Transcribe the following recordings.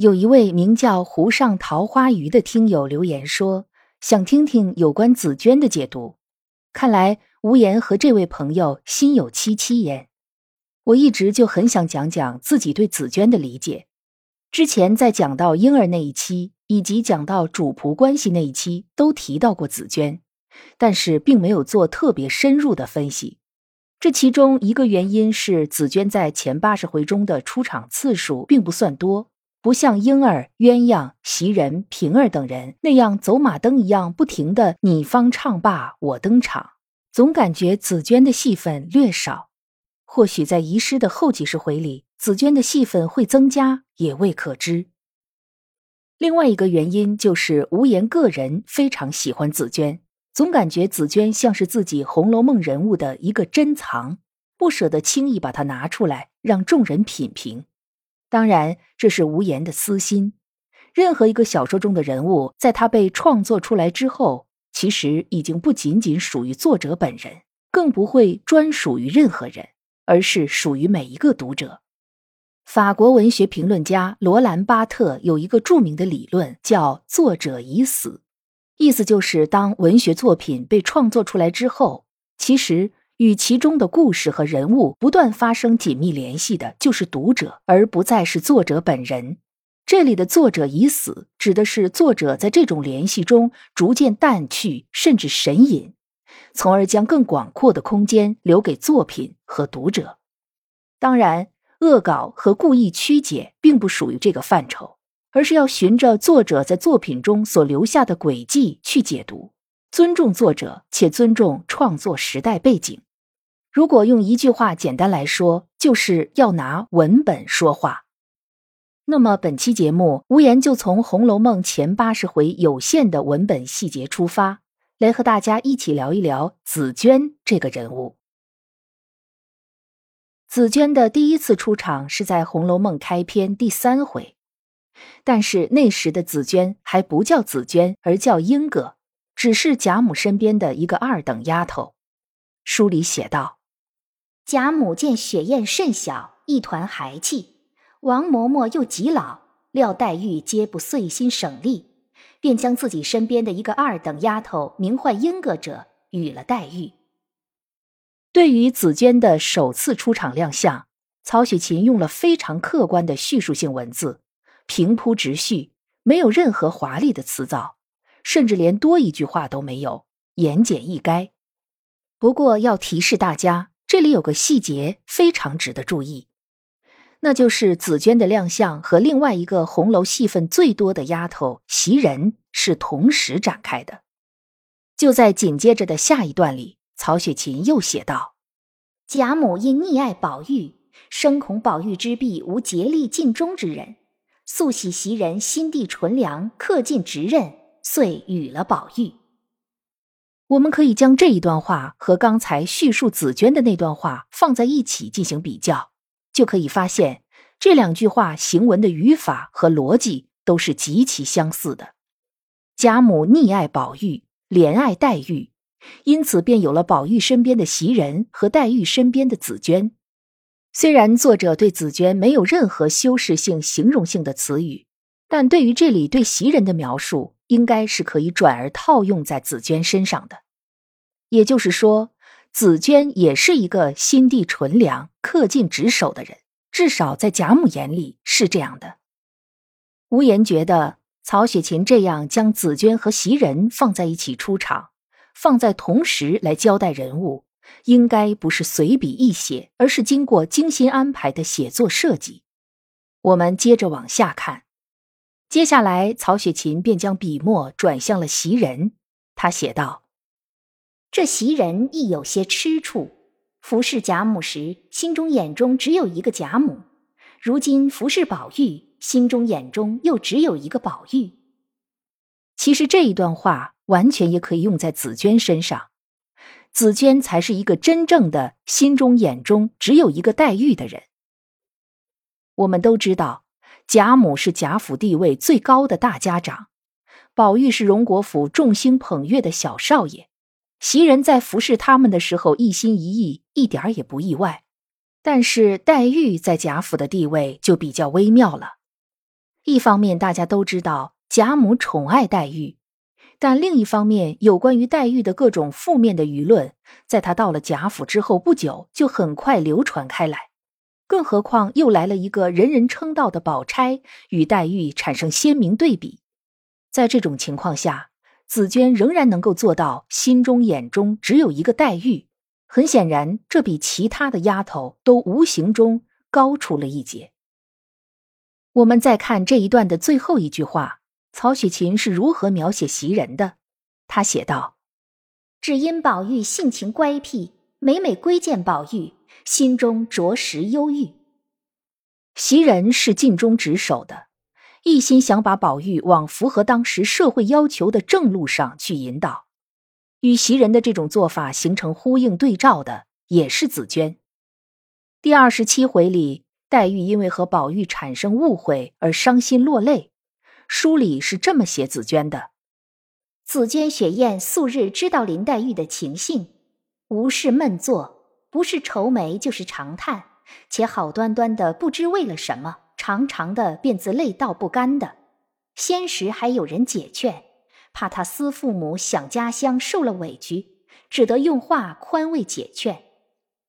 有一位名叫湖上桃花鱼的听友留言说，想听听有关紫娟的解读。看来无言和这位朋友心有戚戚焉。我一直就很想讲讲自己对紫娟的理解。之前在讲到婴儿那一期，以及讲到主仆关系那一期，都提到过紫娟。但是并没有做特别深入的分析，这其中一个原因是紫娟在前八十回中的出场次数并不算多，不像婴儿、鸳鸯、袭人、平儿等人那样走马灯一样不停的你方唱罢我登场，总感觉紫娟的戏份略少。或许在遗失的后几十回里，紫娟的戏份会增加，也未可知。另外一个原因就是无言个人非常喜欢紫娟。总感觉紫娟像是自己《红楼梦》人物的一个珍藏，不舍得轻易把它拿出来让众人品评。当然，这是无言的私心。任何一个小说中的人物，在他被创作出来之后，其实已经不仅仅属于作者本人，更不会专属于任何人，而是属于每一个读者。法国文学评论家罗兰·巴特有一个著名的理论，叫“作者已死”。意思就是，当文学作品被创作出来之后，其实与其中的故事和人物不断发生紧密联系的，就是读者，而不再是作者本人。这里的“作者已死”，指的是作者在这种联系中逐渐淡去，甚至神隐，从而将更广阔的空间留给作品和读者。当然，恶搞和故意曲解并不属于这个范畴。而是要循着作者在作品中所留下的轨迹去解读，尊重作者，且尊重创作时代背景。如果用一句话简单来说，就是要拿文本说话。那么本期节目，无言就从《红楼梦》前八十回有限的文本细节出发，来和大家一起聊一聊紫娟这个人物。紫娟的第一次出场是在《红楼梦》开篇第三回。但是那时的紫娟还不叫紫娟，而叫英格，只是贾母身边的一个二等丫头。书里写道：贾母见雪雁甚小，一团孩气；王嬷嬷又极老，料黛玉皆不遂心省力，便将自己身边的一个二等丫头，名唤英格者，与了黛玉。对于紫娟的首次出场亮相，曹雪芹用了非常客观的叙述性文字。平铺直叙，没有任何华丽的辞藻，甚至连多一句话都没有，言简意赅。不过要提示大家，这里有个细节非常值得注意，那就是紫娟的亮相和另外一个红楼戏份最多的丫头袭人是同时展开的。就在紧接着的下一段里，曹雪芹又写道：“贾母因溺爱宝玉，生恐宝玉之婢无竭力尽忠之人。”素喜袭人心地纯良，恪尽职任，遂与了宝玉。我们可以将这一段话和刚才叙述紫娟的那段话放在一起进行比较，就可以发现这两句话行文的语法和逻辑都是极其相似的。贾母溺爱宝玉，怜爱黛玉，因此便有了宝玉身边的袭人和黛玉身边的紫娟。虽然作者对紫娟没有任何修饰性、形容性的词语，但对于这里对袭人的描述，应该是可以转而套用在紫娟身上的。也就是说，紫娟也是一个心地纯良、恪尽职守的人，至少在贾母眼里是这样的。无言觉得曹雪芹这样将紫娟和袭人放在一起出场，放在同时来交代人物。应该不是随笔一写，而是经过精心安排的写作设计。我们接着往下看，接下来曹雪芹便将笔墨转向了袭人。他写道：“这袭人亦有些吃处。服侍贾母时，心中眼中只有一个贾母；如今服侍宝玉，心中眼中又只有一个宝玉。其实这一段话完全也可以用在紫娟身上，紫娟才是一个真正的心中眼中只有一个黛玉的人。我们都知道，贾母是贾府地位最高的大家长，宝玉是荣国府众星捧月的小少爷，袭人在服侍他们的时候一心一意，一点也不意外。但是黛玉在贾府的地位就比较微妙了。一方面，大家都知道贾母宠爱黛玉，但另一方面，有关于黛玉的各种负面的舆论，在她到了贾府之后不久就很快流传开来。更何况又来了一个人人称道的宝钗，与黛玉产生鲜明对比。在这种情况下，紫娟仍然能够做到心中眼中只有一个黛玉。很显然，这比其他的丫头都无形中高出了一截。我们再看这一段的最后一句话，曹雪芹是如何描写袭人的？他写道：“只因宝玉性情乖僻，每每归见宝玉，心中着实忧郁。”袭人是尽忠职守的，一心想把宝玉往符合当时社会要求的正路上去引导。与袭人的这种做法形成呼应对照的，也是紫娟。第二十七回里，黛玉因为和宝玉产生误会而伤心落泪。书里是这么写紫娟的：紫娟雪雁素日知道林黛玉的情性，无事闷坐，不是愁眉就是长叹，且好端端的不知为了什么，长长的便自泪道不干的。先时还有人解劝。怕他思父母想家乡受了委屈，只得用话宽慰解劝。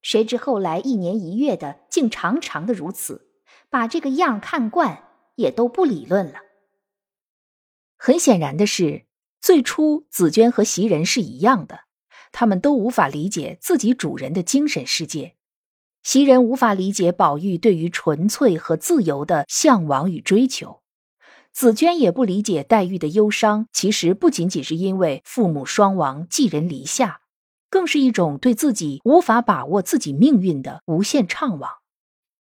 谁知后来一年一月的，竟常常的如此，把这个样看惯，也都不理论了。很显然的是，最初紫娟和袭人是一样的，他们都无法理解自己主人的精神世界。袭人无法理解宝玉对于纯粹和自由的向往与追求。紫娟也不理解黛玉的忧伤，其实不仅仅是因为父母双亡、寄人篱下，更是一种对自己无法把握自己命运的无限怅惘。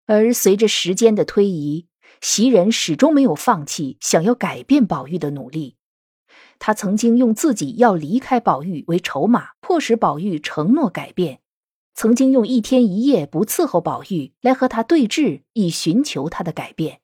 而随着时间的推移，袭人始终没有放弃想要改变宝玉的努力。他曾经用自己要离开宝玉为筹码，迫使宝玉承诺改变；曾经用一天一夜不伺候宝玉来和他对峙，以寻求他的改变。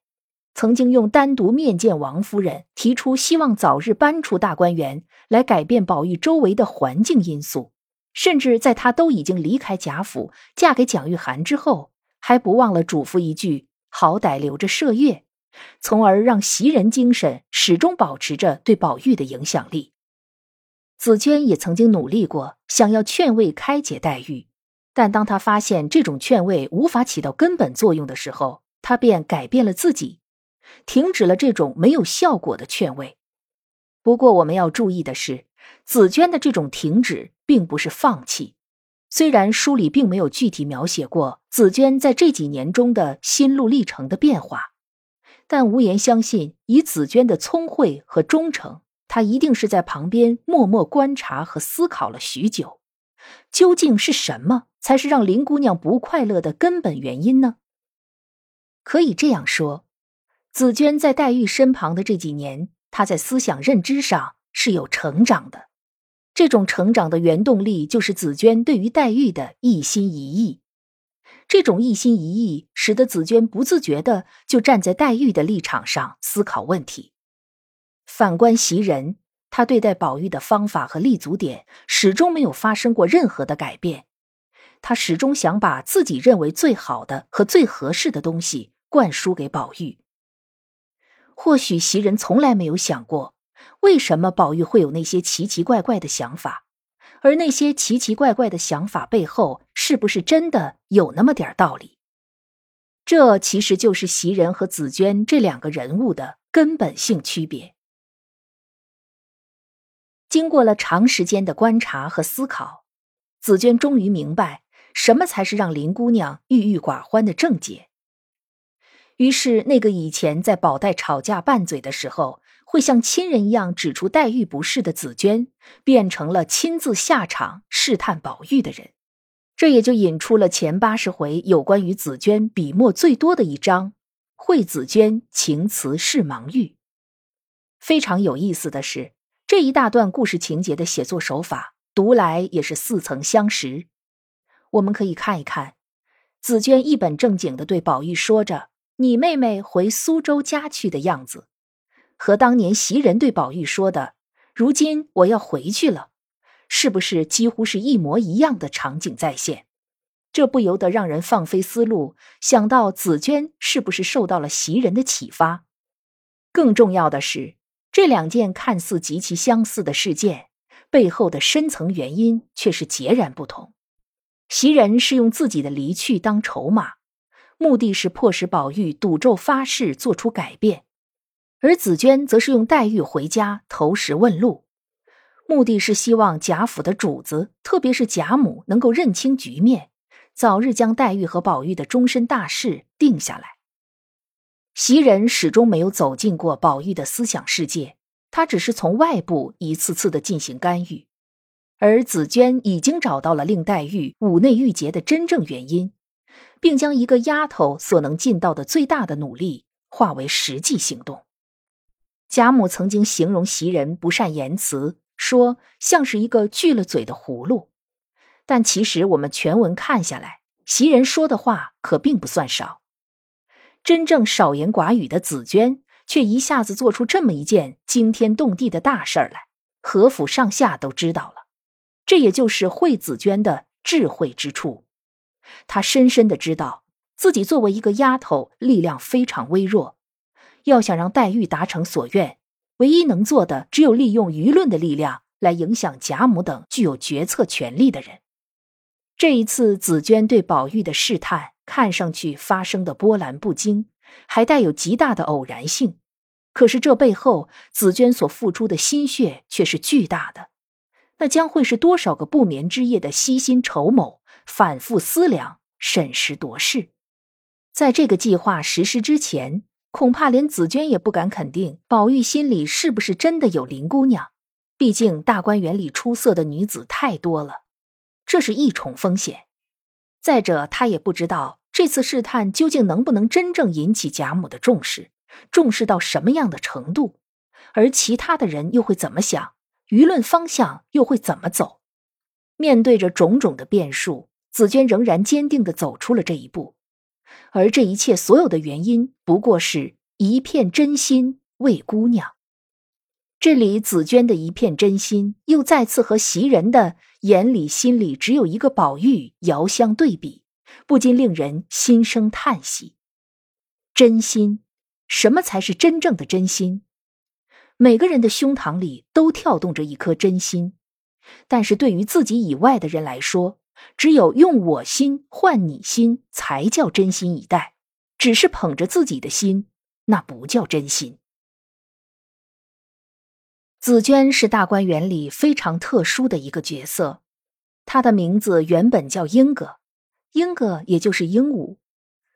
曾经用单独面见王夫人，提出希望早日搬出大观园，来改变宝玉周围的环境因素，甚至在他都已经离开贾府，嫁给蒋玉菡之后，还不忘了嘱咐一句：“好歹留着麝月”，从而让袭人精神始终保持着对宝玉的影响力。紫娟也曾经努力过，想要劝慰开解黛玉，但当她发现这种劝慰无法起到根本作用的时候，她便改变了自己。停止了这种没有效果的劝慰。不过，我们要注意的是，紫娟的这种停止并不是放弃。虽然书里并没有具体描写过紫娟在这几年中的心路历程的变化，但无言相信，以紫娟的聪慧和忠诚，她一定是在旁边默默观察和思考了许久。究竟是什么才是让林姑娘不快乐的根本原因呢？可以这样说。紫娟在黛玉身旁的这几年，她在思想认知上是有成长的。这种成长的原动力，就是紫娟对于黛玉的一心一意。这种一心一意，使得紫娟不自觉的就站在黛玉的立场上思考问题。反观袭人，她对待宝玉的方法和立足点，始终没有发生过任何的改变。她始终想把自己认为最好的和最合适的东西灌输给宝玉。或许袭人从来没有想过，为什么宝玉会有那些奇奇怪怪的想法，而那些奇奇怪怪的想法背后，是不是真的有那么点道理？这其实就是袭人和紫娟这两个人物的根本性区别。经过了长时间的观察和思考，紫娟终于明白，什么才是让林姑娘郁郁寡欢的症结。于是，那个以前在宝黛吵架拌嘴的时候，会像亲人一样指出黛玉不是的紫娟，变成了亲自下场试探宝玉的人。这也就引出了前八十回有关于紫娟笔墨最多的一章惠子娟情辞是盲玉。非常有意思的是，这一大段故事情节的写作手法，读来也是似曾相识。我们可以看一看，紫娟一本正经的对宝玉说着“你妹妹回苏州家去”的样子，和当年袭人对宝玉说的“如今我要回去了”，是不是几乎是一模一样的场景再现？这不由得让人放飞思路，想到紫娟是不是受到了袭人的启发？更重要的是，这两件看似极其相似的事件背后的深层原因却是截然不同。袭人是用自己的离去当筹码，目的是迫使宝玉赌咒发誓做出改变；而紫娟则是用黛玉回家投石问路，目的是希望贾府的主子，特别是贾母能够认清局面。早日将黛玉和宝玉的终身大事定下来。袭人始终没有走进过宝玉的思想世界，他只是从外部一次次的进行干预。而紫娟已经找到了令黛玉五内郁结的真正原因，并将一个丫头所能尽到的最大的努力化为实际行动。贾母曾经形容袭人不善言辞，说像是一个锯了嘴的葫芦。但其实我们全文看下来，袭人说的话可并不算少。真正少言寡语的紫娟，却一下子做出这么一件惊天动地的大事儿来，何府上下都知道了。这也就是惠紫娟的智慧之处。她深深的知道自己作为一个丫头，力量非常微弱，要想让黛玉达成所愿，唯一能做的只有利用舆论的力量来影响贾母等具有决策权力的人。这一次，紫娟对宝玉的试探，看上去发生的波澜不惊，还带有极大的偶然性。可是这背后，紫娟所付出的心血却是巨大的。那将会是多少个不眠之夜的悉心筹谋、反复思量、审时度势？在这个计划实施之前，恐怕连紫娟也不敢肯定宝玉心里是不是真的有林姑娘。毕竟大观园里出色的女子太多了。这是一重风险，再者，他也不知道这次试探究竟能不能真正引起贾母的重视，重视到什么样的程度，而其他的人又会怎么想，舆论方向又会怎么走？面对着种种的变数，紫娟仍然坚定的走出了这一步，而这一切所有的原因，不过是一片真心为姑娘。这里紫娟的一片真心，又再次和袭人的眼里心里只有一个宝玉遥相对比，不禁令人心生叹息。真心，什么才是真正的真心？每个人的胸膛里都跳动着一颗真心，但是对于自己以外的人来说，只有用我心换你心才叫真心以待，只是捧着自己的心，那不叫真心。紫娟是大观园里非常特殊的一个角色，她的名字原本叫莺歌，莺歌也就是鹦鹉。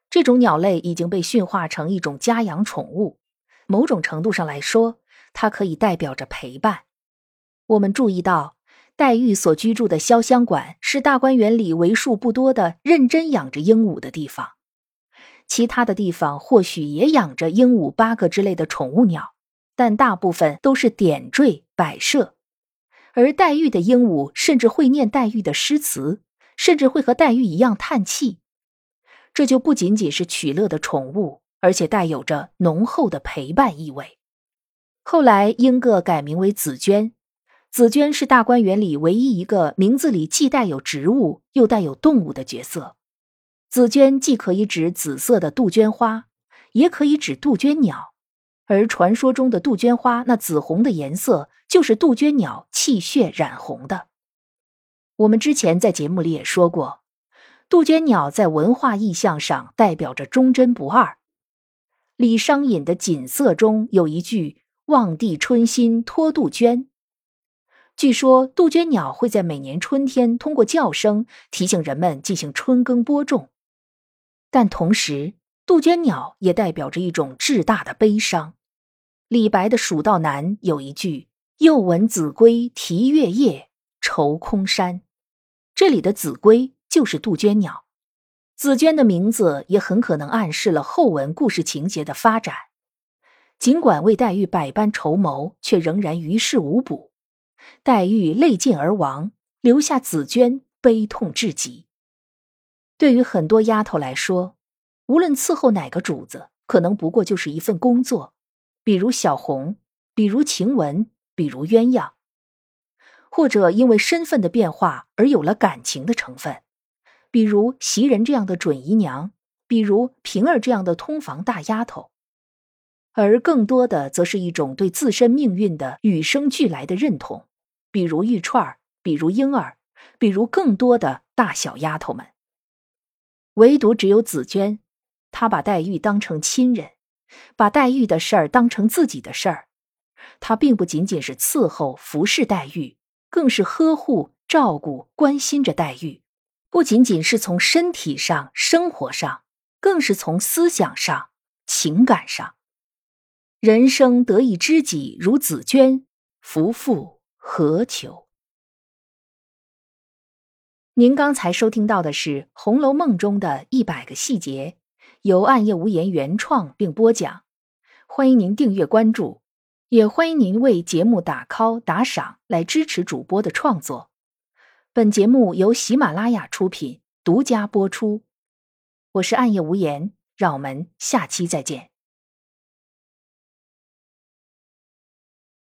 这种鸟类已经被驯化成一种家养宠物，某种程度上来说，它可以代表着陪伴。我们注意到，黛玉所居住的潇湘馆是大观园里为数不多的认真养着鹦鹉的地方，其他的地方或许也养着鹦鹉、八哥之类的宠物鸟。但大部分都是点缀摆设，而黛玉的鹦鹉甚至会念黛玉的诗词，甚至会和黛玉一样叹气。这就不仅仅是取乐的宠物，而且带有着浓厚的陪伴意味。后来，英个改名为紫娟，紫娟是大观园里唯一一个名字里既带有植物又带有动物的角色。紫娟既可以指紫色的杜鹃花，也可以指杜鹃鸟。而传说中的杜鹃花，那紫红的颜色就是杜鹃鸟气血染红的。我们之前在节目里也说过，杜鹃鸟在文化意象上代表着忠贞不二。李商隐的《锦瑟》中有一句“望帝春心托杜鹃”，据说杜鹃鸟会在每年春天通过叫声提醒人们进行春耕播种，但同时。杜鹃鸟也代表着一种至大的悲伤。李白的《蜀道难》有一句：“又闻子规啼月夜，愁空山。”这里的子规就是杜鹃鸟。紫娟的名字也很可能暗示了后文故事情节的发展。尽管为黛玉百般筹谋，却仍然于事无补。黛玉泪尽而亡，留下紫娟悲痛至极。对于很多丫头来说，无论伺候哪个主子，可能不过就是一份工作，比如小红，比如晴雯，比如鸳鸯，或者因为身份的变化而有了感情的成分，比如袭人这样的准姨娘，比如平儿这样的通房大丫头。而更多的，则是一种对自身命运的与生俱来的认同，比如玉串，比如婴儿，比如更多的大小丫头们。唯独只有紫娟，她把黛玉当成亲人，把黛玉的事儿当成自己的事儿。她并不仅仅是伺候、服侍黛玉，更是呵护、照顾、关心着黛玉。不仅仅是从身体上、生活上，更是从思想上、情感上。人生得一知己如紫娟，夫妇何求？您刚才收听到的是《红楼梦》中的一百个细节，由暗夜无言原创并播讲。欢迎您订阅关注，也欢迎您为节目打 call 打赏来支持主播的创作。本节目由喜马拉雅出品，独家播出。我是暗夜无言，让我们下期再见。